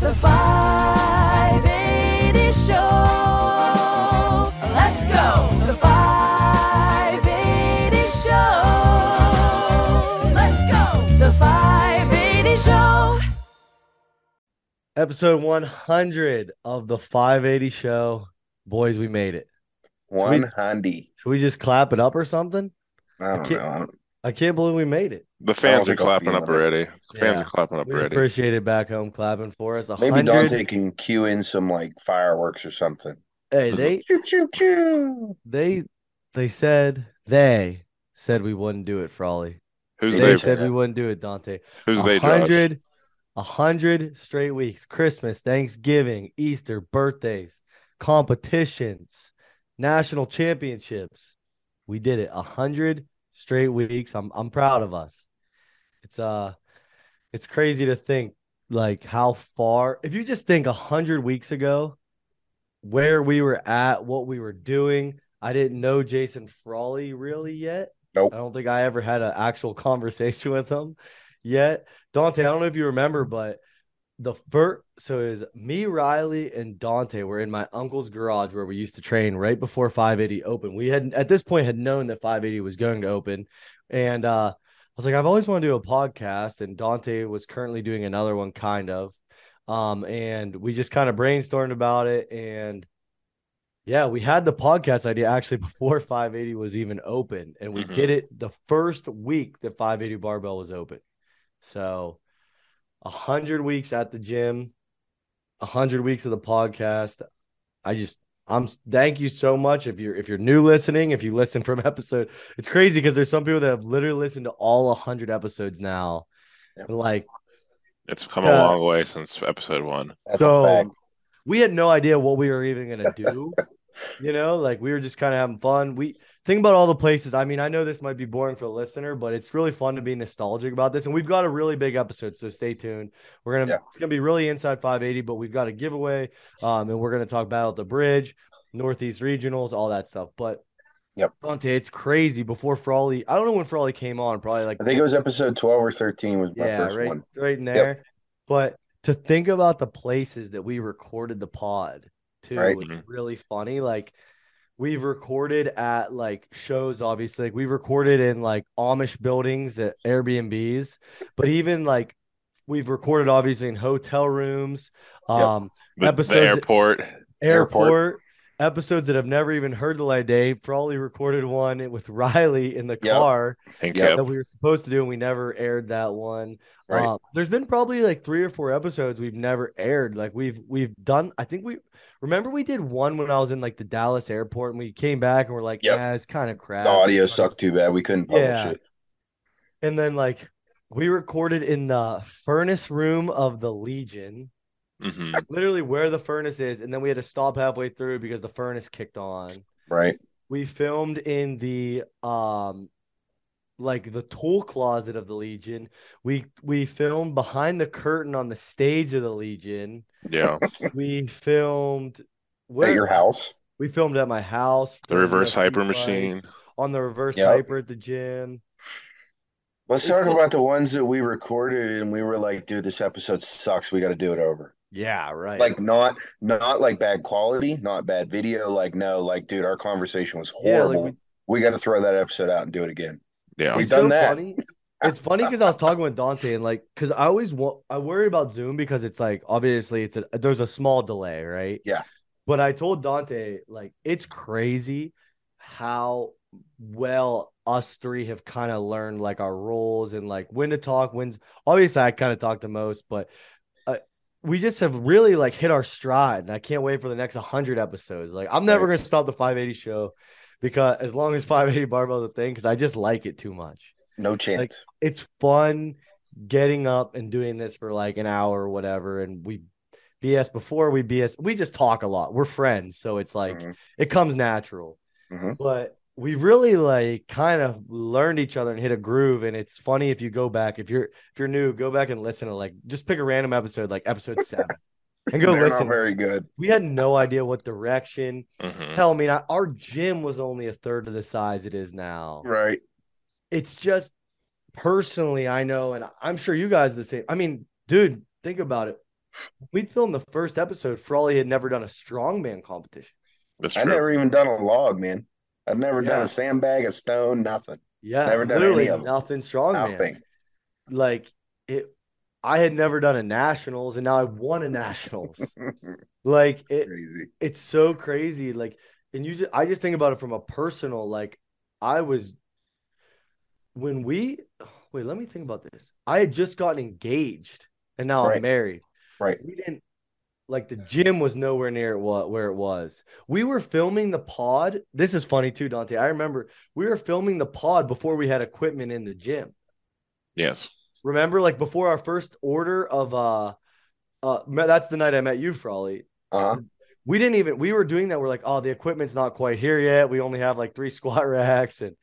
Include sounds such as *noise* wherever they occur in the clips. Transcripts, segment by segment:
The 580 Show. Let's go. The 580 Show. Let's go. The 580 Show. Episode 100 of the 580 show. Boys, we made it. One handy. Should we just clap it up or something? I don't can't- know. I don't, I can't believe we made it. The fans are clapping up already. The fans Yeah. are clapping up We already. appreciate it back home clapping for us. maybe Dante can cue in some like fireworks or something. Hey, Is they Choo choo choo. they they said they said we wouldn't do it, Frawley. Who's They They they? said said that. we wouldn't do it, Dante. Who's they? Hundred, a hundred straight weeks. Christmas, Thanksgiving, Easter, birthdays, competitions, national championships. We did it. A hundred straight weeks. I'm I'm proud of us. It's uh it's crazy to think like how far if you just think a hundred weeks ago where we were at, what we were doing. I didn't know Jason Frawley really yet. Nope. I don't think I ever had an actual *laughs* conversation with him yet. Dante, I don't know if you remember, but the first so was me, Riley, and Dante were in my uncle's garage where we used to train right before 580 opened. We had at this point had known that 580 was going to open. And uh I was like, I've always wanted to do a podcast, and Dante was currently doing another one, kind of. Um, and we just kind of brainstormed about it, and yeah, we had the podcast idea actually *laughs* before 580 was even open, and we Mhm. did it the first week that 580 Barbell was open. So, a hundred weeks at the gym, a hundred weeks of the podcast. I just, I'm thank you so much. If you're if you're new listening, if you listen from *laughs* episode, it's crazy because there's some people that have literally listened to all hundred episodes now. Yep. Like It's come Yeah. a long way since episode one. So we had no idea what we were even gonna do. *laughs* you know, like we were just kind of having fun. We think about all the places. I mean, I know this might be boring for the listener, but it's really fun to be nostalgic about this. And we've got a really big episode, so stay tuned. We're gonna Yeah. it's gonna be really inside 580, but we've got a giveaway. Um, and we're gonna talk about the bridge, Northeast regionals, all that stuff. But Yep. Dante, it's crazy. Before Frawley, I don't know when Frawley came on, probably like I think it was episode 12 or 13 was my yeah, first right, one. right in there. But to think about the places that we recorded the pod too Right. was really funny. Like we've recorded at like shows, obviously. Like we recorded in like Amish buildings at Airbnbs, but even like we've recorded obviously in hotel rooms, um, The, the Episodes- airport. airport, Airport. Episodes that I've never even heard the light of day. Frawley recorded one with Riley in the Yep. car And Yep. That we were supposed to do, and we never aired that one. Right. Um, there's been probably like three or four episodes we've never aired. Like we've we've done. I think we remember we did one when I was in like the Dallas airport, and we came back and we're like, Yep. yeah, it's kind of crap. The audio sucked too bad. We couldn't publish Yeah. it. And then like we recorded in the furnace room of the Legion, hmm literally where the furnace is, and then we had to stop halfway through because the furnace kicked on. Right. we filmed in the um like the tool closet of the legion we we filmed behind the curtain on the stage of the legion Yeah. we filmed At your house. we filmed at my house The reverse at a few hyper machine. on the reverse Yep. hyper at the gym Let's It talk was- about the ones that we recorded and we were like, dude, this episode sucks. We got to do it over. Yeah right Like not not like bad quality, not bad video. Like no, like dude, our conversation was Yeah, like horrible. we- we got to throw that episode out and do it again. Yeah. We've it's done so that. funny. It's funny because I was talking with Dante and like because I always want I worry about Zoom because it's like obviously it's a there's a small delay, right? Yeah. But I told Dante like it's crazy how well us three have kind of learned like our roles and like when to talk, when's obviously I kind of talk the most, but we just have really like hit our stride and I can't wait for the next 100 episodes. Like I'm never going to stop the 580 show because as long as 580 barbell is a thing cuz I just like it too much No chance. it's fun getting up and doing this for like an hour or whatever and we bs before we bs we just talk a lot we're friends so it's like Mhm. it comes natural Mhm. but we really like kind of learned each other and hit a groove and it's funny if you go back if you're if you're new go back and listen to like just pick a random episode like episode *laughs* seven and go They're listen not very good. we had no idea what direction hmm hell i mean I, our gym was only a third of the size it is now Right. it's just personally, I know, and I'm sure you guys are the same. I mean, dude, think about it. we'd filmed the first episode. Frawley had never done a strongman competition. That's I true. never even done a log, man. I've never done a sandbag, a stone, nothing. Yeah, Never done any of 'em. nothing strongman. Nothing. Like it, I had never done a nationals, and now I won a nationals. *laughs* like it, Crazy. it's so crazy. Like, and you just, I just think about it from a personal. Like, I was when we wait. Let me think about this. I had just gotten engaged, and now I'm married. Right. We didn't like the gym was nowhere near what where it was. We were filming the pod. This is funny too, Dante. I remember we were filming the pod before we had equipment in the gym. Yes. Remember, like before our first order of uh uh that's the night I met you, Frawley. Uh-huh. We didn't even we were doing that. We're like, oh, the equipment's not quite here yet. We only have like three *laughs* squat racks and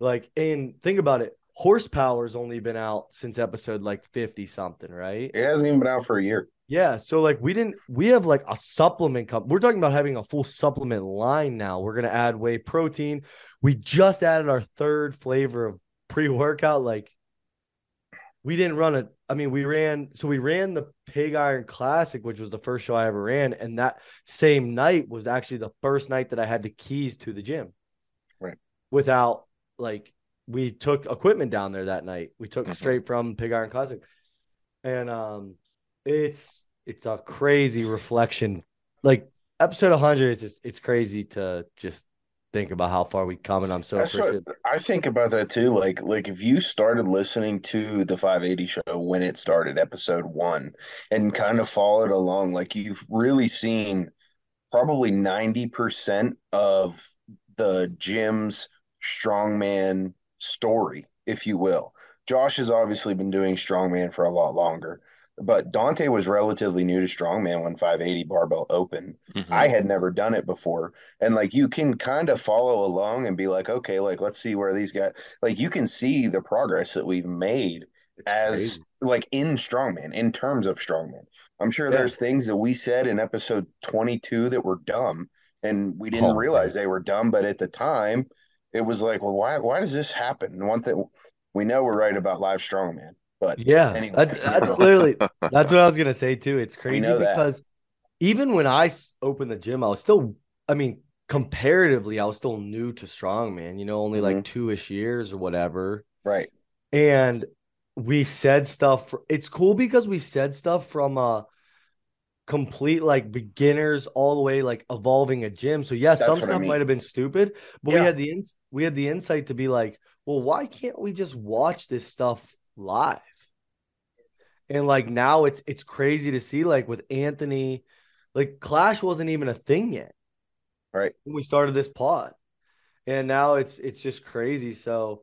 like and think about it. Horsepower's only been out since episode like 50 something, right? It hasn't even been out for a year. Yeah, so like we didn't we have like a supplement cup. We're talking about having a full supplement line now. We're gonna add whey protein. We just added our third flavor of pre-workout. Like we didn't run a I mean, we ran so we ran the Pig Iron Classic, which was the first show I ever ran, and that same night was actually the first night that I had the keys to the gym. Right. Without like we took equipment down there that night. We took Mhm. straight from Pig Iron Classic. And um it's it's a crazy reflection. Like episode 100 is just it's crazy to just think about how far we come and I'm so That's what. I think about that too. Like, like if you started listening to the 580 show when it started, episode one, and kind of followed along, like you've really seen probably 90% of the gym's strongman story, if you will. Josh has obviously been doing strongman for a lot longer, but Dante was relatively new to strongman when 580 barbell opened. Mhm. I had never done it before. And like you can kind of follow along and be like, okay, like let's see where these guys like you can see the progress that we've made It's as crazy. like in strongman, in terms of strongman. I'm sure Yeah. there's things that we said in episode 22 that were dumb and we didn't Oh, realize they were dumb, but at the time it was like, well, why why does this happen? And one thing we know we're right about live strongman, but Yeah, Anyway. that's that's literally that's what I was gonna say too. It's crazy because even when I opened the gym, I was still, I mean, comparatively, I was still new to strongman. You know, only like Mhm. two ish years or whatever. right. And we said stuff. It's cool because we said stuff from a complete like beginners all the way like evolving a gym. So yes, That's some what I stuff mean. might have been stupid, but we had the ins we had the insight to be like, well, why can't we just watch this stuff live? And like now it's it's crazy to see like with Anthony, like Clash wasn't even a thing yet. Right. When we started this pod. And now it's it's just crazy. So,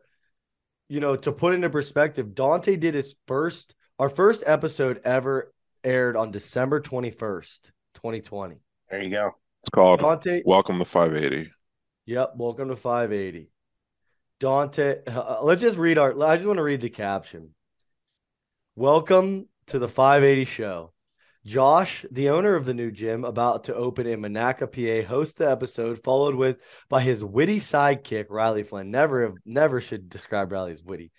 you know, to put into perspective, Dante did his first our first episode ever aired on December 21st, 2020. There you go. It's called Dante, Welcome to 580. yep, welcome to 580. Dante, uh, let's just read our I just want to read the caption. Welcome to the 580 show. Josh, the owner of the new gym about to open in Monaca, PA, hosts the episode, followed with by his witty sidekick, Riley Flynn. Never have never should describe Riley as witty.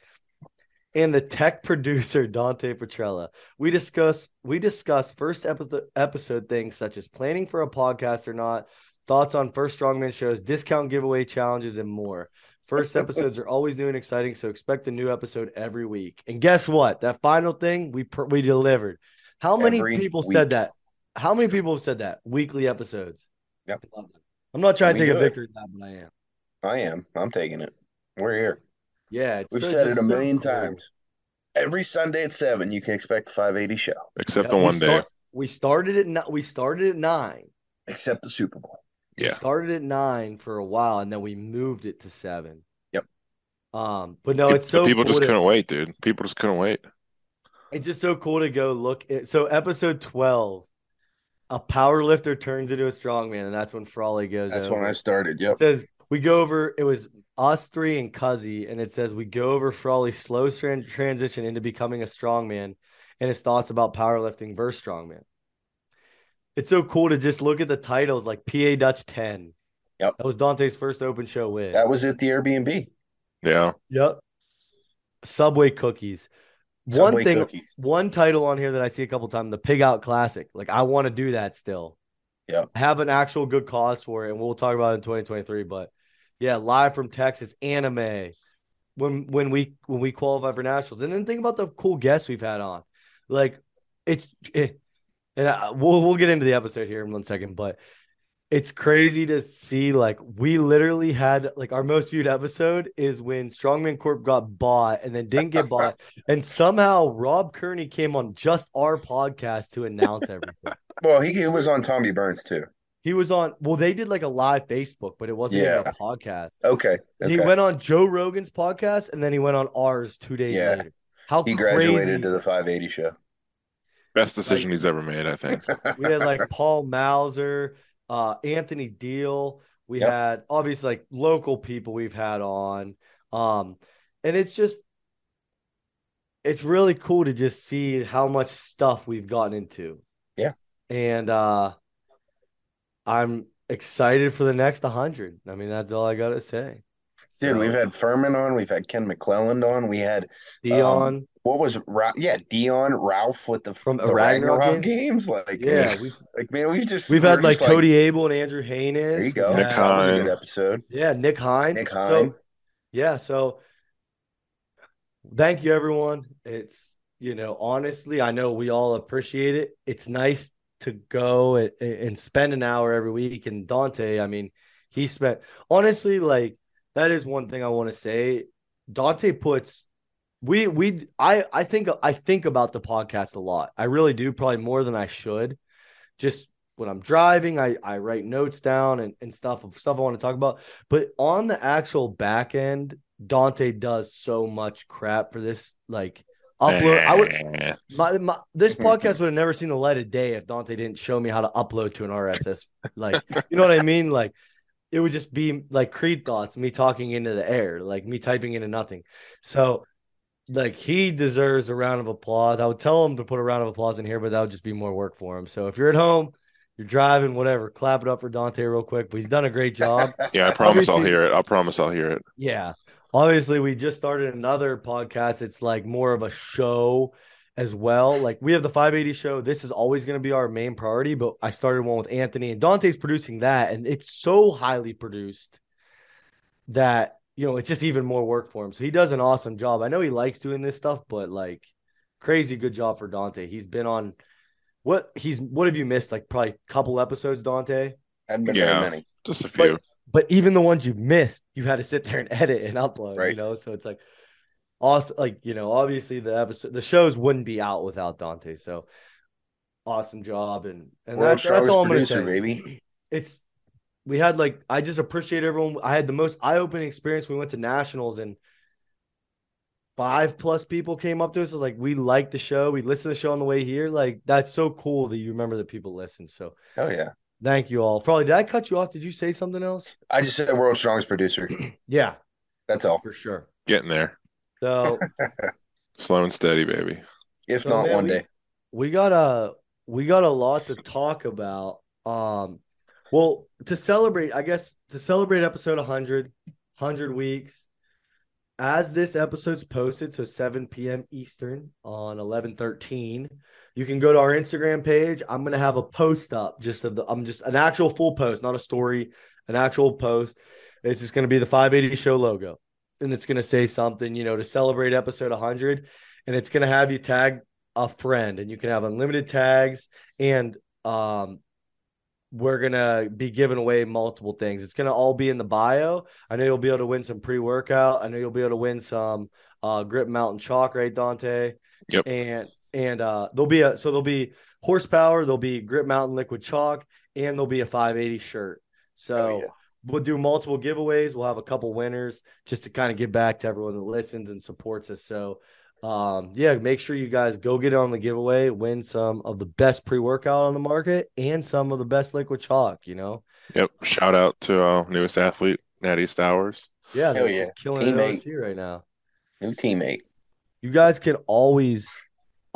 And the tech *laughs* producer, Dante Petrella. We discuss we discuss first episode episode things such as planning for a podcast or not, thoughts on first strongman shows, discount giveaway challenges, and more. First *laughs* episodes are always new and exciting, so expect a new episode every week. And guess what? That final thing we per- we delivered. How many Every people said that? How many people have said that? Weekly episodes. Yep. I'm not trying to take a victory that, but I am. I am. I'm taking it. We're here. Yeah, it's We've so- said it a so million cool. times. Every Sunday at seven, you can expect 580 show, Except Yeah, on we one day. start- we started at ni- we started at nine. except the Super Bowl. We Yeah. started at nine for a while, and then we moved it to seven. Yep. Um, but no, Pe- it's so people cool just to- couldn't wait, dude. People just couldn't wait. It's just so cool to go look at. So episode twelve, a power lifter turns into a strongman, and that's when Frawley goes. That's over. when I started. It Yep. says we go over. It was us three and Cuzzy, and it says we go over Frawley's slow tran- transition into becoming a strongman, and his thoughts about powerlifting versus strongman. It's so cool to just look at the titles like PA Dutch ten. Yep. That was Dante's first open show win. That was at the Airbnb. Yeah. Yep. Subway cookies. one thing, cookies. one title on here that I see a couple times, the Pig Out Classic. Like I want to do that still. Yep. I have an actual good cause for it, and we'll talk about it in 2023. But yeah, live from Texas, anime. When when we when we qualify for nationals, and then think about the cool guests we've had on. Like it's it, and I, we'll we'll get into the episode here in one second, but it's crazy to see like we literally had like our most viewed episode is when Strongman Corp got bought and then didn't get bought, *laughs* and somehow Rob Kearney came on just our podcast to announce everything. *laughs* Well, he, he was on Tommy Burns too. He was on. Well, they did like a live Facebook, but it wasn't even Yeah. a podcast. Okay. He went on Joe Rogan's podcast, and then he went on ours two days Yeah. later. How He crazy! graduated to the 580 show. Best decision he's ever made, I think. *laughs* we had like Paul Mauser, uh, Anthony Deal. We Yep. had obviously like local people we've had on. Um, and it's just it's really cool to just see how much stuff we've gotten into. Yeah. And uh I'm excited for the next 100. I mean, that's all I got to say. Dude, So, we've had Furman on. We've had Ken McClelland on. We had Dion. Um, what was Ra- yeah Dion Ralph with the From the Ragnarok Ragnarok games? games. Like yeah, we've like man, we've just we've had like just Cody Abel and Andrew Haynes. There you We've go. Nick had- That was a good episode. Yeah, Nick Hine. Nick So, Hine. yeah, so thank you everyone. It's you know, honestly, I know we all appreciate it. It's nice to go and, and spend an hour every week. And Dante, I mean, he spent honestly, like that is one thing I want to say. Dante puts we we I I think I think about the podcast a lot. I really do, probably more than I should. Just when I'm driving, I I write notes down and, and stuff of stuff I want to talk about. But on the actual back end, Dante does so much crap for this like upload. I would Eh. my, my this *laughs* podcast would have never seen the light of day if Dante didn't show me how to upload to an RSS. Like, you know what I mean? Like, it would just be like Creed thoughts, me talking into the air, like me typing into nothing. So, like, he deserves a round of applause. I would tell him to put a round of applause in here, but that would just be more work for him. So, if you're at home, you're driving, whatever, clap it up for Dante real quick. But he's done a great job. Yeah, I promise I'll hear it. I'll promise I'll hear it. Yeah. Obviously, we just started another podcast. It's like more of a show as well. Like we have the 580 show. This is always going to be our main priority, but I started one with Anthony and Dante's producing that. And it's so highly produced that, you know, it's just even more work for him. So he does an awesome job. I know he likes doing this stuff, but like crazy good job for Dante. He's been on what he's, what have you missed? Like probably a couple episodes, Dante? Hadn't been Yeah. many. Just a few. but even the ones you've missed, you had to sit there and edit and upload, you know. So it's like awesome, like you know, obviously the episode, the shows wouldn't be out without Dante. So awesome job, and and that's, that's all I'm gonna say. producer, baby. It's we had like I just appreciate everyone. I had the most eye opening experience. We went to nationals and five plus people came up to us. It was like we like the show. We listened to the show on the way here. Like that's so cool that you remember that people listen. So Oh yeah. Thank you all. Probably did I cut you off? Did you say something else? I just said world's strongest producer. *clears throat* Yeah, That's all. for sure. Getting there. So *laughs* Slow and steady, baby. If So, not man, one we- day. we got a we got a lot to talk about. Um, well, to celebrate, I guess to celebrate episode 100, 100 weeks. As this episode's posted, so 7 p.m. Eastern on 11:13, you can go to our Instagram page. I'm gonna have a post up just of the I'm just an actual full post, not a story, an actual post. It's just gonna be the 580 show logo, and it's gonna say something, you know, to celebrate episode 100, and it's gonna have you tag a friend and you can have unlimited tags and um we're gonna be giving away multiple things. It's gonna all be in the bio. I know you'll be able to win some pre-workout. I know you'll be able to win some uh grip mountain chalk, right, Dante? Yep. And and uh there'll be a so there'll be horsepower, there'll be grip mountain liquid chalk, and there'll be a 580 shirt. So Oh, yeah. we'll do multiple giveaways. We'll have a couple winners just to kind of give back to everyone that listens and supports us. So um yeah make sure you guys go get on the giveaway win some of the best pre-workout on the market and some of the best liquid chalk you know Yep. Shout out to our newest athlete, Natty Stowers. yeah they're yeah. just killing it Teammate. OSG right now New teammate. you guys can always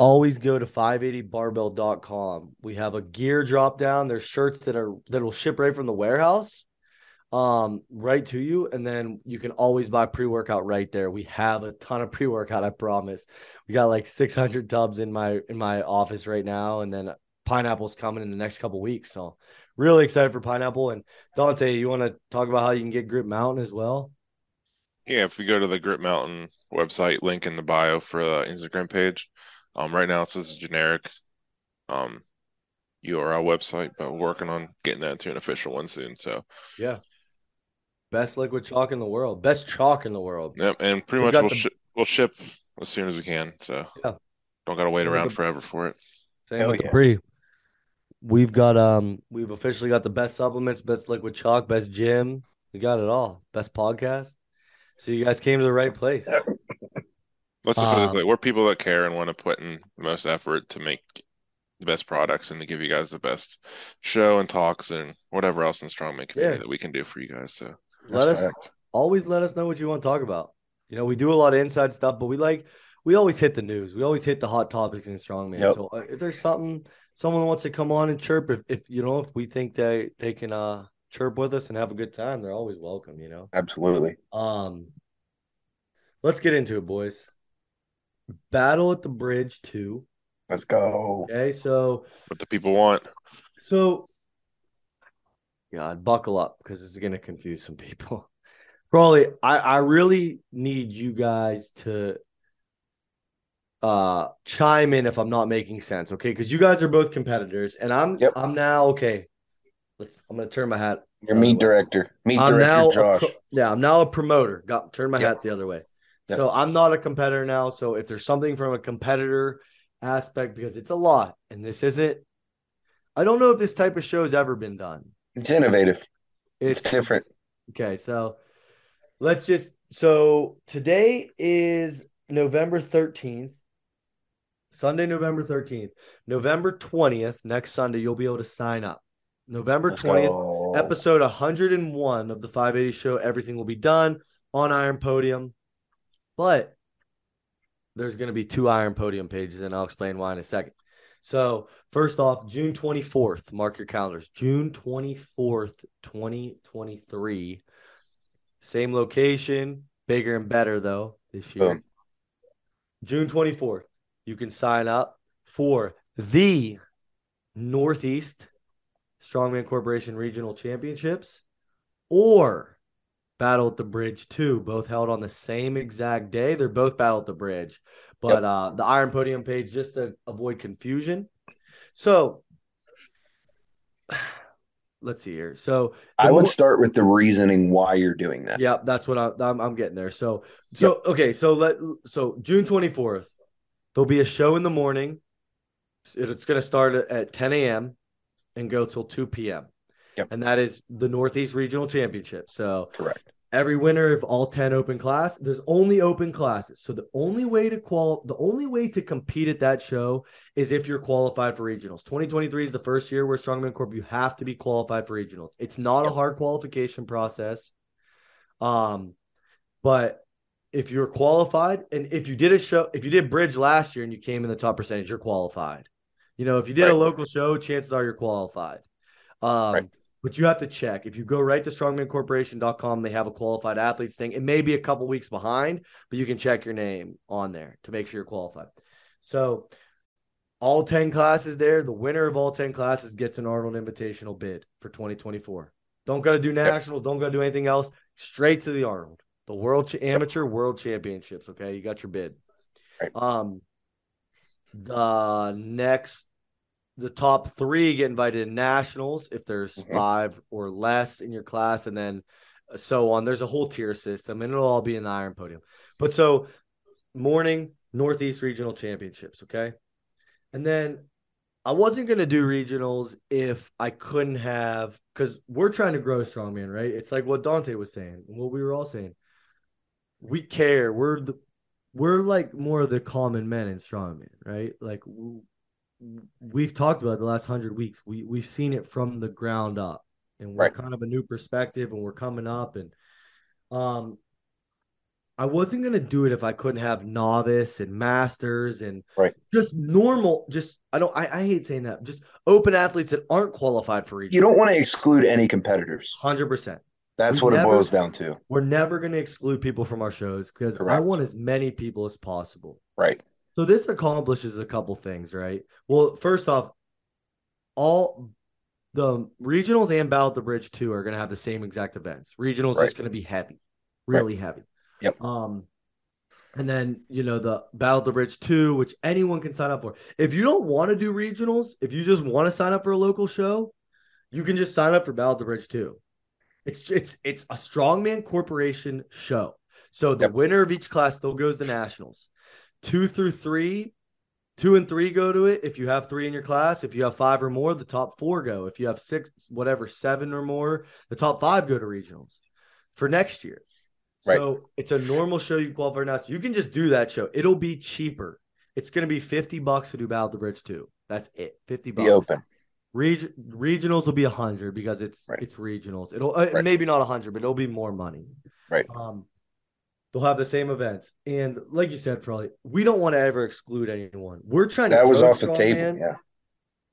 always go to 580barbell.com we have a gear drop down. There's shirts that are that will ship right from the warehouse um right to you. And then you can always buy pre-workout right there. We have a ton of pre-workout i promise. We got like 600 tubs in my in my office right now. And then pineapple's coming in the next couple weeks. So really excited for pineapple. And dante you want to talk about how you can get grip mountain as well? Yeah, if we go to the Grip Mountain website, link in the bio for the Instagram page. Um, right now it's just a generic um URL website, but we're working on getting that to an official one soon. So, yeah best liquid chalk in the world best chalk in the world yep, and pretty We much we'll the- ship we'll ship as soon as we can. So, Yeah. don't gotta wait We around got- forever for it. Same Hell with the pre. We've got um we've officially got the best supplements, best liquid chalk, best gym. We got it all. Best podcast. So you guys came to the right place. *laughs* Let's just put it this Um, way: we're people that care and want to put in the most effort to make the best products and to give you guys the best show and talks and whatever else in the strongman community Yeah. that we can do for you guys. So, Let us Respect. always let us know what you want to talk about. You know, we do a lot of inside stuff, but we like we always hit the news. We always hit the hot topics in strongman. Yep. So uh, if there's something someone wants to come on and chirp, if, if you know if we think they they can uh chirp with us and have a good time, they're always welcome. You know. Absolutely. Um, let's get into it, boys. Battle at the Bridge two. Let's go. Okay, so what the people want. so God, buckle up because it's gonna confuse some people. *laughs* Probably, I I really need you guys to uh chime in if I'm not making sense, okay? Because you guys are both competitors, and I'm Yep. I'm now okay. Let's I'm gonna turn my hat Your meat director. Meat I'm director now Josh. pro- yeah, I'm now a promoter. Got turn my Yep. hat the other way. Yep. So I'm not a competitor now. So if there's something from a competitor aspect, because it's a lot, and this isn't, I don't know if this type of show has ever been done. It's innovative. It's, It's different. okay. So let's just so today is November 13th, Sunday, November 13th, November 20th. Next Sunday, you'll be able to sign up. November Let's 20th go. episode 101 of the 580 show everything will be done on iron podium but there's going to be two iron podium pages and i'll explain why in a second. So first off june 24th mark your calendars june 24th 2023 same location bigger and better though this year. June 24th you can sign up for the northeast Strongman Corporation Regional Championships or Battle at the Bridge 2, both held on the same exact day. They're both Battle at the Bridge, but Yep. uh, the Iron Podium page just to avoid confusion. So *sighs* let's see here. So I would more- start with the reasoning why you're doing that. yeah, that's what I, I'm. I'm getting there. So, so okay. So let so June 24th, there'll be a show in the morning. It's going to start at- at 10 a.m. and go till 2 p.m. Yep. And that is the Northeast Regional Championship. So Correct. every winner of all 10 open class, there's only open classes. So the only way to qual the only way to compete at that show is if you're qualified for regionals. 2023 is the first year where Strongman Corp you have to be qualified for regionals. It's not a hard qualification process. Um but if you're qualified and if you did a show if you did bridge last year and you came in the top percentage, you're qualified. You know, if you did a local show, chances are you're qualified. Um Right. But you have to check. If you go right to strongmancorporation.com, they have a qualified athletes thing. It may be a couple weeks behind, but you can check your name on there to make sure you're qualified. So, all 10 classes there, the winner of all 10 classes gets an Arnold Invitational bid for 2024. Don't got to do nationals, don't got to do anything else. Straight to the Arnold, the World Ch- Amateur World Championships. Okay, you got your bid. Um, the next the top three get invited to nationals if there's Mhm. five or less in your class, and then so on. There's a whole tier system, and it'll all be in the Iron Podium. But so morning Northeast Regional Championships, okay, and then I wasn't gonna do regionals if I couldn't have because we're trying to grow strongman, right? It's like what Dante was saying, what we were all saying. We care. We're the we're like more of the common men in strongman, right? Like we've talked about the last hundred weeks. We we've seen it from the ground up, and we're Right. kind of a new perspective, and we're coming up. And um, I wasn't gonna do it if I couldn't have novice and masters and Right. just normal. Just I don't. I, I hate saying that. Just open athletes that aren't qualified for each. You don't want to exclude any competitors. Hundred percent. That's We what never- it boils down to. We're never going to exclude people from our shows because I want as many people as possible. Right. So this accomplishes a couple things, right? Well, first off, all the regionals and Battle at the Bridge 2 are going to have the same exact events. Regionals Right. is going to be heavy, really heavy. Yep. Um, and then you know the Battle at the Bridge 2, which anyone can sign up for. If you don't want to do regionals, if you just want to sign up for a local show, you can just sign up for Battle at the Bridge 2. It's it's it's a strongman corporation show. So the Yep. winner of each class still goes to nationals. Two through three, two and three go to it. If you have three in your class, if you have five or more, the top four go. If you have six, whatever, seven or more, the top five go to regionals for next year. Right. So it's a normal show you qualify for now. You can just do that show. It'll be cheaper. It's going to be 50 bucks to do Battle of the Bridge 2. That's it. 50 bucks. Be open. Reg- regionals will be a hundred because it's Right. it's regionals. It'll uh, Right. maybe not a hundred, but it'll be more money. Right. Um, they'll have the same events, and like you said, probably we don't want to ever exclude anyone. We're trying to. That was off the table. Strongman. Yeah.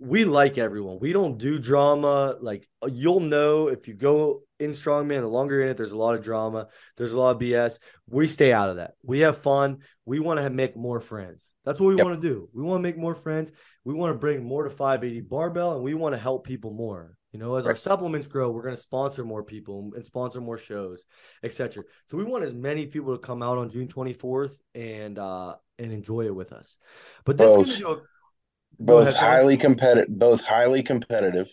We like everyone. We don't do drama. Like you'll know if you go in strongman, the longer you're in it, there's a lot of drama. There's a lot of BS. We stay out of that. We have fun. We want to make more friends. That's what we Yep. want to do. We want to make more friends. We want to bring more to 580 barbell, and we want to help people more. You know, as our supplements grow, we're going to sponsor more people and sponsor more shows, etc. So we want as many people to come out on June 24th and uh and enjoy it with us. But this is Both. do a- Go Both ahead, highly competitive, both highly competitive,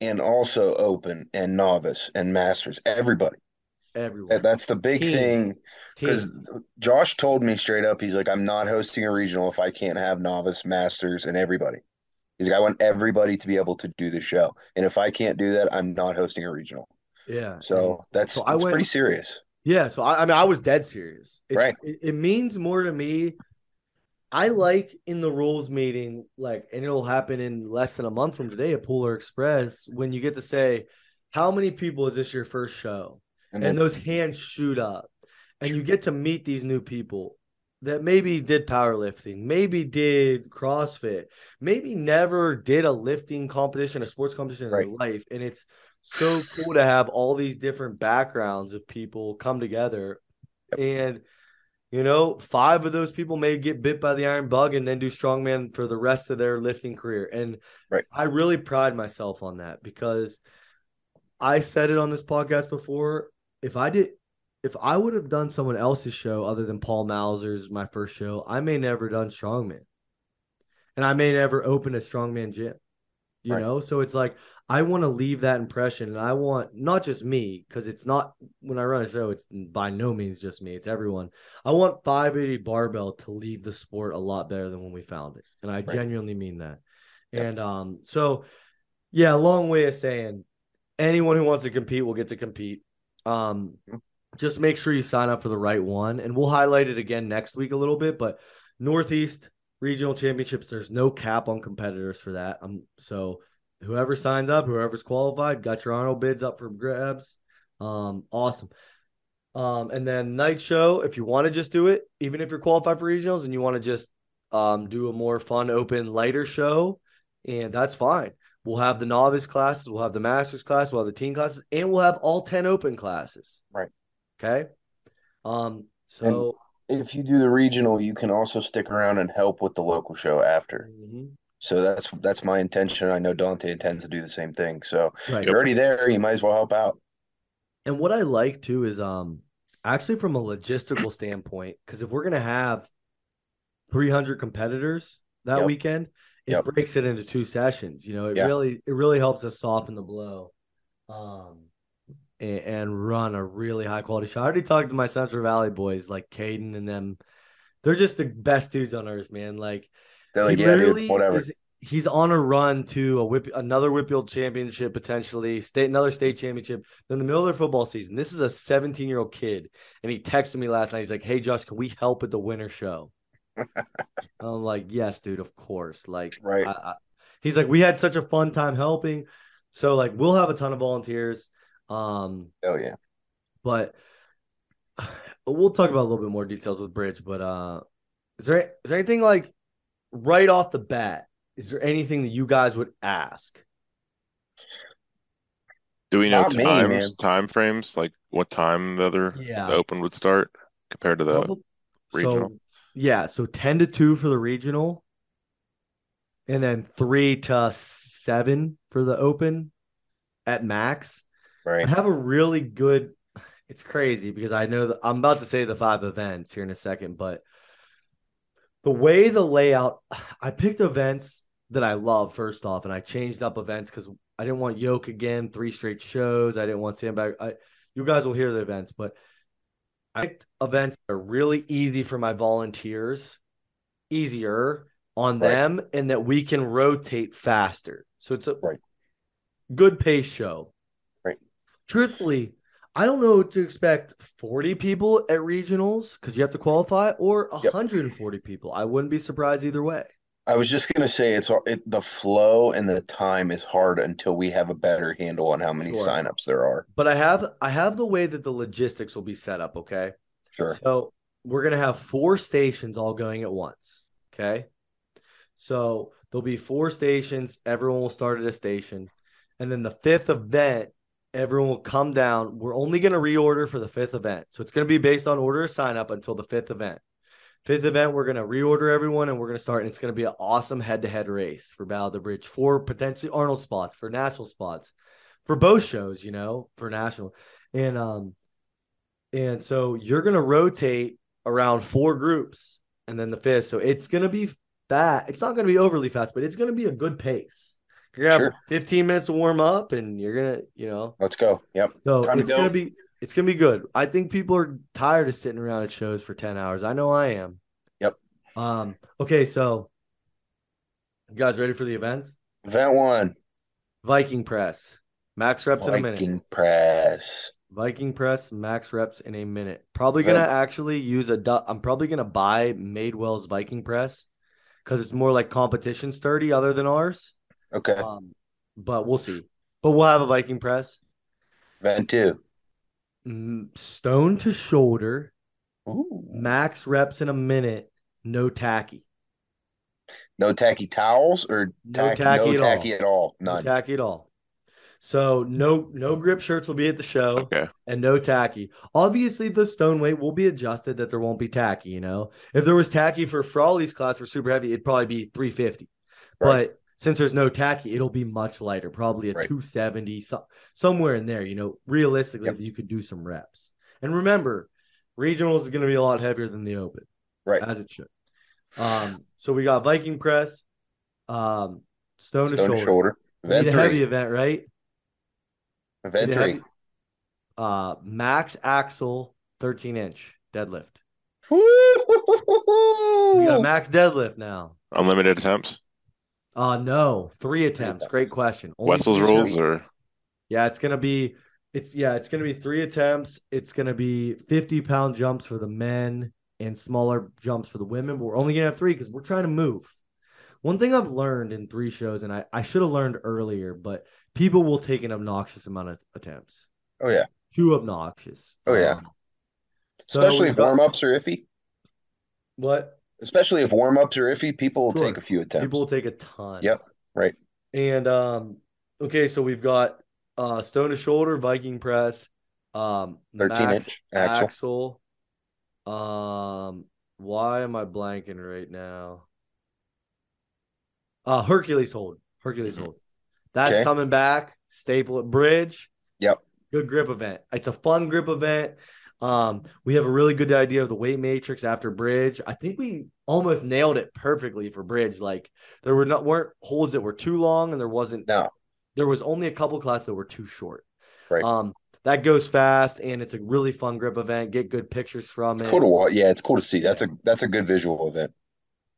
and also open and novice and masters. Everybody. everyone. That's the big Team. thing. Because Josh told me straight up, he's like, I'm not hosting a regional if I can't have novice, masters, and everybody. He's like, I want everybody to be able to do the show. And if I can't do that, I'm not hosting a regional. Yeah. So that's, So I that's went- pretty serious. Yeah, so I, I mean, I was dead serious. It's, Right. It, it means more to me. I like in the rules meeting, like, and it'll happen in less than a month from today at Polar Express when you get to say, "How many people is this your first show?" And And then, those hands shoot up, and you get to meet these new people that maybe did powerlifting, maybe did CrossFit, maybe never did a lifting competition, a sports competition in Right. their life, and it's so cool to have all these different backgrounds of people come together. And you know five of those people may get bit by the iron bug and then do strongman for the rest of their lifting career. And Right. i really pride myself on that because i said it on this podcast before. If i did if i would have done someone else's show other than paul mauser's my first show i may never done strongman and i may never open a strongman gym you Right. know so it's like I want to leave that impression, and I want not just me because it's not when I run a show, it's by no means just me, it's everyone. I want 580 barbell to leave the sport a lot better than when we found it, and I Right. genuinely mean that. Yep. And um, so yeah, long way of saying anyone who wants to compete will get to compete. Um, Mhm. Just make sure you sign up for the right one, and we'll highlight it again next week a little bit. But Northeast Regional Championships, there's no cap on competitors for that. Um, so whoever signs up, whoever's qualified, got your Arnold bids up for grabs. Um, awesome. Um, and then night show, if you want to just do it, even if you're qualified for regionals and you want to just um do a more fun, open, lighter show, and that's fine. We'll have the novice classes, we'll have the masters class, we'll have the teen classes, and we'll have all 10 open classes. Right. Okay. Um, so if you do the regional, you can also stick around and help with the local show after. Mhm. So that's that's my intention. I know Dante intends to do the same thing. So right. you're already there. You might as well help out. And what I like too is um actually from a logistical standpoint, because if we're gonna have 300 competitors that Yep. weekend, it Yep. breaks it into two sessions. You know, it Yeah. really it really helps us soften the blow, um, and, and run a really high quality show. I already talked to my Central Valley boys like Caden and them. They're just the best dudes on earth, man. Like They're like, yeah, dude, whatever. is- he's on a run to a whip, another WPIAL championship potentially, state another state championship. In the middle of their football season. This is a 17 year old kid, and he texted me last night. He's like, "Hey, Josh, can we help at the winter show?" *laughs* I'm like, "Yes, dude, of course." Like, Right. I, I, he's like, "We had such a fun time helping." So like, we'll have a ton of volunteers. Um, Oh yeah. but *sighs* we'll talk about a little bit more details with Bridge. But uh, is there is there anything like right off the bat? Is there anything that you guys would ask? Do we know Not times, man. time frames, like what time the other Yeah. the open would start compared to the Couple- regional? So yeah, so ten to two for the regional, and then three to seven for the open at max. I have a really good. It's crazy because I know that I'm about to say the five events here in a second, but the way the layout, I picked events that I love first off, and I changed up events because I didn't want yoke again, three straight shows. I didn't want sandbag. I, you guys will hear the events, but I picked events that are really easy for my volunteers, easier on Right. them, and that we can rotate faster. So it's a Right. good pace show. Truthfully, I don't know to expect 40 people at regionals because you have to qualify or Yep. 140 people. I wouldn't be surprised either way. I was just gonna say it's it, the flow and the time is hard until we have a better handle on how many Sure. signups there are. But I have I have the way that the logistics will be set up, okay? Sure. So we're gonna have four stations all going at once. Okay. So there'll be four stations, everyone will start at a station. And then the fifth event, everyone will come down. We're only gonna reorder for the fifth event. So it's gonna be based on order of sign up until the fifth event. Fifth event, we're gonna reorder everyone and we're gonna start, and it's gonna be an awesome head-to-head race for Battle of the Bridge, for potentially Arnold spots, for national spots, for both shows, you know, for national. And um, and so you're gonna rotate around four groups and then the fifth. So it's gonna be that it's not gonna be overly fast, but it's gonna be a good pace. You're gonna have 15 minutes to warm up and you're gonna, you know, Let's go. Yep. so Time to it's gonna be it's gonna be good. I think people are tired of sitting around at shows for 10 hours. I know I am. Yep. Um, okay, so you guys ready for the events? Event one. Viking press. Max reps in a minute. Viking press. Viking press max reps in a minute. Probably gonna actually use a. du- I'm probably gonna buy Madewell's Viking press because it's more like competition sturdy, other than ours. Okay. Um, but we'll see. But we'll have a Viking press. Event two. Mm, Stone to shoulder, Ooh. max reps in a minute, no tacky, No tacky towels or No tacky, tacky no at tacky all. at all. no tacky at all. So no no grip shirts will be at the show. Okay. and no tacky. Obviously, the stone weight will be adjusted that there won't be tacky. You know, if there was tacky for Frawley's class for super heavy, it'd probably be 350. Right. But since there's no tacky, it'll be much lighter, probably a Right. 270, so, somewhere in there. You know, realistically, Yep. you could do some reps. And remember, regionals is going to be a lot heavier than the open, Right. as it should. Um, so we got Viking press, um, stone, Stone to to shoulder. shoulder. Event a heavy event, right? Event three. heavy- uh, max axle 13 inch deadlift. *laughs* We got a max deadlift now. Unlimited attempts. Uh no, three attempts. attempts. Great question. Only Wessel's rules attempts. or Yeah, it's gonna be it's yeah, it's gonna be three attempts. It's gonna be 50 pound jumps for the men and smaller jumps for the women, but we're only gonna have three because we're trying to move. One thing I've learned in three shows, and I, I should have learned earlier, but people will take an obnoxious amount of attempts. Oh yeah. Too obnoxious. Oh, yeah. Um, Especially we've if got- warm ups are iffy. what? Especially if warm ups are iffy, people will Sure. take a few attempts. People will take a ton. Yep, right. And um, okay, so we've got uh stone to shoulder, Viking press, um, 13 max inch axle. axle. Um, why am I blanking right now? Uh Hercules hold. Hercules Mhm. hold. That's Okay. coming back. Staple at bridge. Yep. Good grip event. It's a fun grip event. Um, we have a really good idea of the weight matrix after bridge. I think we almost nailed it perfectly for bridge. Like there were not weren't holds that were too long, and there wasn't No. there was only a couple classes that were too short. Right. Um, that goes fast, and it's a really fun grip event. Get good pictures from It's it. cool to watch. Yeah, it's cool to see. That's a that's a good visual event.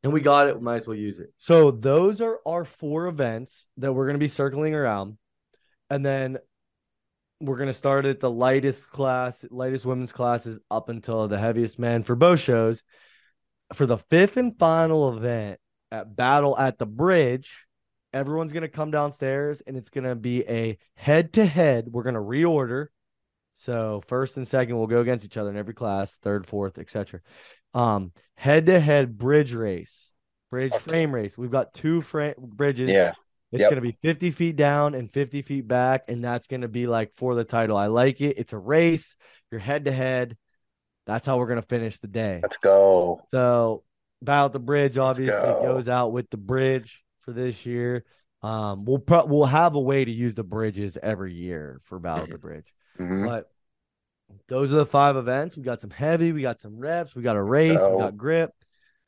and we got it. We might as well use it. So those are our four events that we're going to be circling around, and then we're going to start at the lightest class, lightest women's classes up until the heaviest men for both shows. For the fifth and final event at Battle at the Bridge, everyone's going to come downstairs, and it's going to be a head to head. We're going to reorder. So first and second will go against each other in every class, third, fourth, etc. Um, head to head bridge race, bridge frame race. We've got two frame bridges. Yeah. It's Yep. gonna be 50 feet down and 50 feet back, and that's gonna be like for the title. I like it. It's a race. You're head to head. That's how we're gonna finish the day. Let's go. So Battle at the Bridge obviously go. goes out with the bridge for this year. Um, we'll pro- we'll have a way to use the bridges every year for Battle at the *laughs* Bridge. Mhm. But those are the five events. We got some heavy, we got some reps, we got a race, we got grip,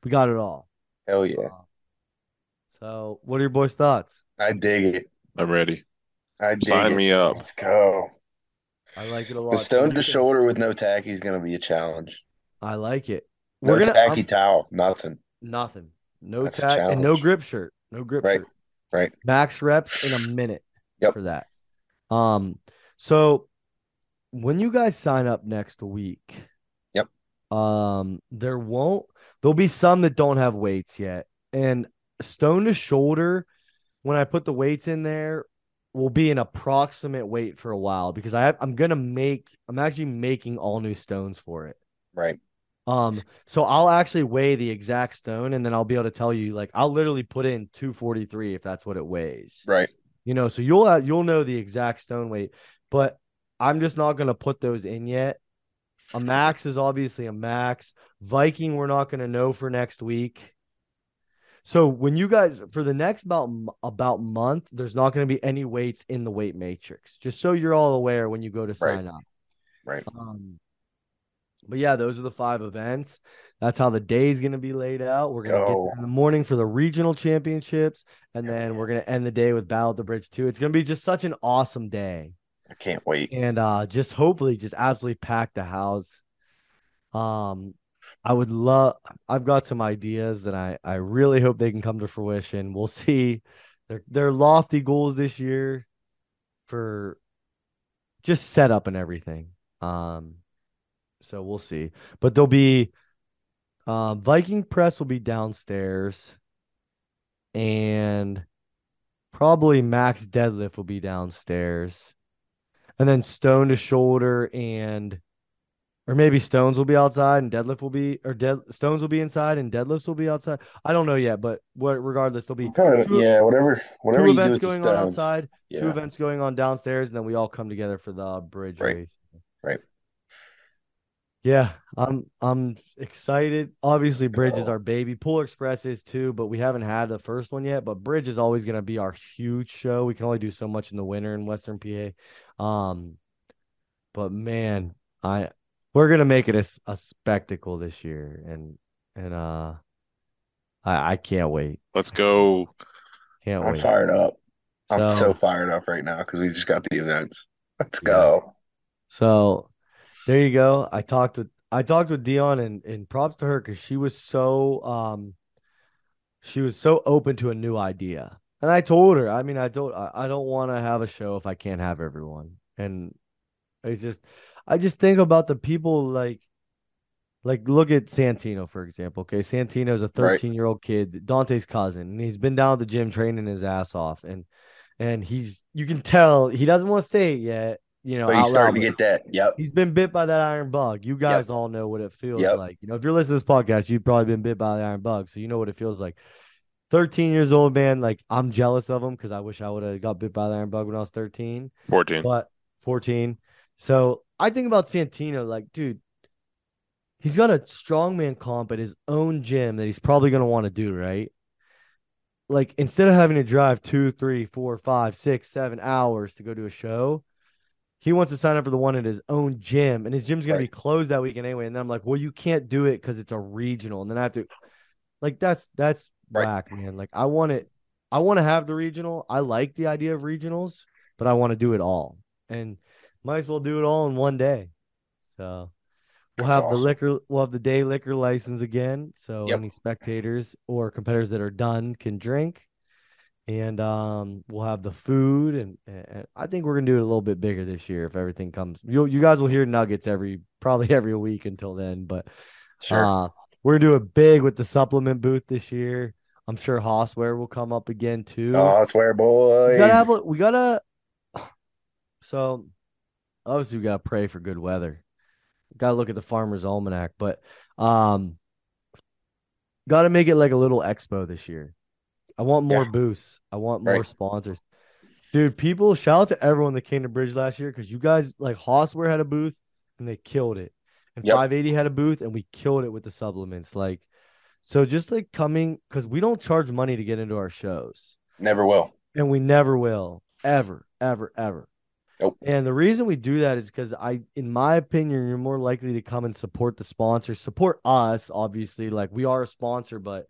we got it all. Hell yeah. So, what are your boys' thoughts? I dig it. I'm ready. I dig Sign it. me up. Let's go. I like it a lot. The stone to shoulder with no tacky is going to be a challenge. I like it. No We're gonna tacky I'm- towel, nothing. nothing. No That's tack and no grip shirt. No grip Right. shirt. Right. Max reps in a minute Yep. for that. Um, so when you guys sign up next week, Yep. Um, there won't there'll be some that don't have weights yet. And stone to shoulder, when I put the weights in there, will be an approximate weight for a while because I have, I'm gonna make I'm actually making all new stones for it. Right. Um, so I'll actually weigh the exact stone and then I'll be able to tell you like I'll literally put in 243 if that's what it weighs. Right. You know, so you'll have, you'll know the exact stone weight, but I'm just not going to put those in yet. A max is obviously a max. Viking we're not going to know for next week. So when you guys for the next about about month, there's not going to be any weights in the weight matrix. Just so you're all aware when you go to Right. sign up. Right. Um, but yeah, those are the five events. That's how the day is going to be laid out. We're going to get in the morning for the regional championships, and then we're going to end the day with Battle at the Bridge II. It's going to be just such an awesome day, I can't wait. and uh, just hopefully just absolutely pack the house. Um, I would love. I've got some ideas that I I really hope they can come to fruition. We'll *laughs* see. They're they're lofty goals this year for just setup and everything. Um, so we'll see. But there'll be uh, Viking press will be downstairs, and probably max deadlift will be downstairs, and then stone to shoulder and or maybe stones will be outside and deadlift will be or dead stones will be inside and deadlifts will be outside. I don't know yet, but what regardless, there'll be Kind of, two- yeah, whatever, whatever two events going on outside, two events going on downstairs, and then we all come together for the bridge Right. race. Right. Yeah, I'm I'm excited. Obviously, Bridge is our baby. Polar Express is too, but we haven't had the first one yet. But Bridge is always going to be our huge show. We can only do so much in the winter in Western PA. Um, but man, I we're gonna make it a spectacle this year, and and uh, I I can't wait. Let's go. Can't I'm wait. fired up. I'm So- so fired up right now because we just got the events. Let's Yeah. go. So there you go. I talked with I talked with Dion and and props to her because she was so um she was so open to a new idea. And I told her, I mean, I told I, I don't want to have a show if I can't have everyone. And it's just I just think about the people like like look at Santino, for example. Okay. Santino's a 13 year old kid, Dante's cousin, and he's been down at the gym training his ass off. And and he's you can tell he doesn't want to say it yet, you know, But he's starting loud, to get that. Yep. He's been bit by that iron bug. You guys all know what it feels Yep. like. You know, if you're listening to this podcast, you've probably been bit by the iron bug, so you know what it feels like. 13 years old, man. Like I'm jealous of him because I wish I would have got bit by the iron bug when I was 13, 14. but 14. So I think about Santino, like, dude, he's got a strongman comp at his own gym that he's probably gonna want to do, right? Like instead of having to drive two, three, four, five, six, seven hours to go to a show, he wants to sign up for the one at his own gym, and his gym's gonna be closed that weekend anyway. And then I'm like, well, you can't do it because it's a regional, and then I have to, like, that's that's Right. whack, man. Like, I want it, I want to have the regional. I like the idea of regionals, but I want to do it all, and might as well do it all in one day. So we'll That's have awesome. the liquor, we'll have the day liquor license again, so Yep. any spectators or competitors that are done can drink and um we'll have the food and, and I think we're gonna do it a little bit bigger this year if everything comes. You you guys will hear nuggets every probably *laughs* every week until then, but Sure. uh we're gonna do it big with the supplement booth this year. I'm sure Hossware will come up again too. swear, boys. we gotta have a, we gotta *sighs* so obviously we gotta pray for good weather. Gotta look at the farmer's almanac, but um gotta make it like a little expo this year. I want more Yeah. boosts. I want more Right. sponsors. Dude, people shout out to everyone that came to Bridge last year because you guys like Hossware had a booth and they killed it. And Yep. 580 had a booth and we killed it with the supplements. Like, so just like coming because we don't charge money to get into our shows. Never will. And we never will. Ever, ever, ever. Nope. And the reason we do that is because I, in my opinion, you're more likely to come and support the sponsor, support us, obviously. Like we are a sponsor, but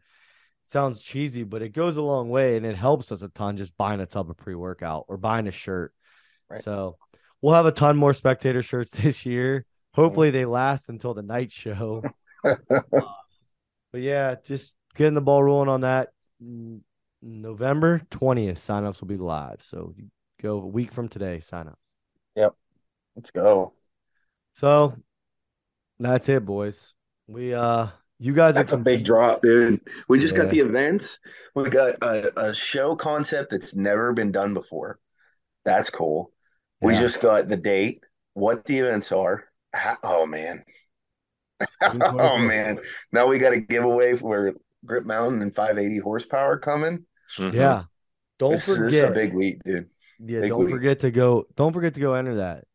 sounds cheesy, but it goes a long way and it helps us a ton just buying a tub of pre-workout or buying a shirt. Right. So we'll have a ton more spectator shirts *laughs* this year. Hopefully mm. they last until the night show. *laughs* But yeah, just getting the ball rolling on that. November 20th, signups will be live. So you go a week from today, sign up. Let's go. So that's it, boys. We uh you guys That's are a big drop, dude. We just Yeah. got the events. We got a, a show concept that's never been done before. That's cool. We just got the date, what the events are. How, oh man. *laughs* *laughs* oh man. Now we got a giveaway for Grip Mountain and 580 horsepower coming. Mhm. Yeah. Don't This, this is a big week, dude. Yeah, don't week. forget to go don't forget to go enter that.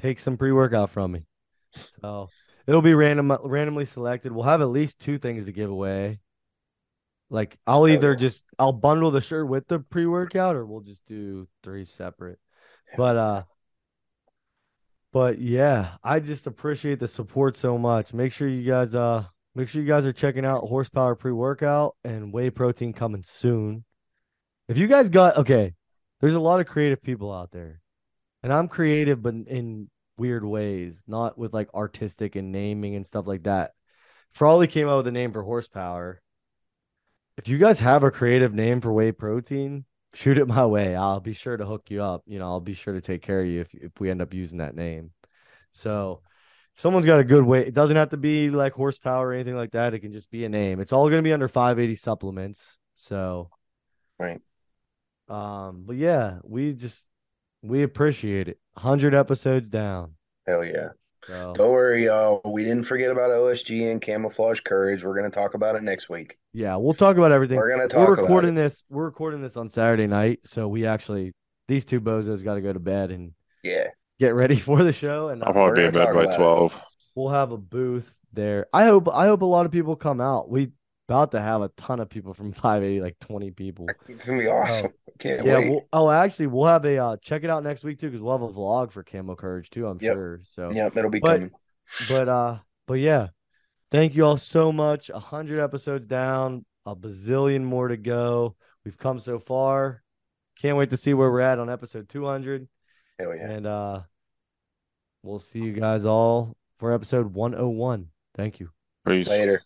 Take some pre-workout from me. So it'll be random randomly selected. We'll have at least two things to give away. Like I'll either just I'll bundle the shirt with the pre-workout or we'll just do three separate. But uh but yeah, I just appreciate the support so much. Make sure you guys uh make sure you guys are checking out horsepower pre-workout and whey protein coming soon. If you guys got okay, there's a lot of creative people out there. And I'm creative but in weird ways, not with like artistic and naming and stuff like that. Frawley came out with a name for horsepower. If you guys have a creative name for whey protein, shoot it my way. I'll be sure to hook you up. You know, I'll be sure to take care of you if if we end up using that name. So someone's got a good way. It doesn't have to be like horsepower or anything like that. It can just be a name. It's all gonna be under 580 supplements. So Right. Um, but yeah, we just we appreciate it. 100 episodes down. Hell yeah. So Don't worry, y'all. We didn't forget about OSG and camouflage courage. We're going to talk about it next week. yeah, we'll talk about everything. We're going to talk. We're talk about recording it. this. We're recording this on Saturday night, so we actually these two bozos got to go to bed and Yeah. get ready *laughs* for the show. And I'll probably be in bed by about it. 12. we'll have a booth there. I hope. I hope a lot of people come out. We about to have a ton of people from *laughs* 580, like 20 people. It's going to be awesome. Can't Yeah. wait. We'll, oh, actually, we'll have a uh, check it out next week too, because we'll have a vlog for Camo Courage too. I'm Yep. sure. So yeah, it'll be But- coming. but uh but yeah thank you all so much a hundred episodes down a bazillion more to go we've come so far can't wait to see where we're at on episode 200 Hell yeah. and uh we'll see you guys all for episode 101 thank you Peace. Later.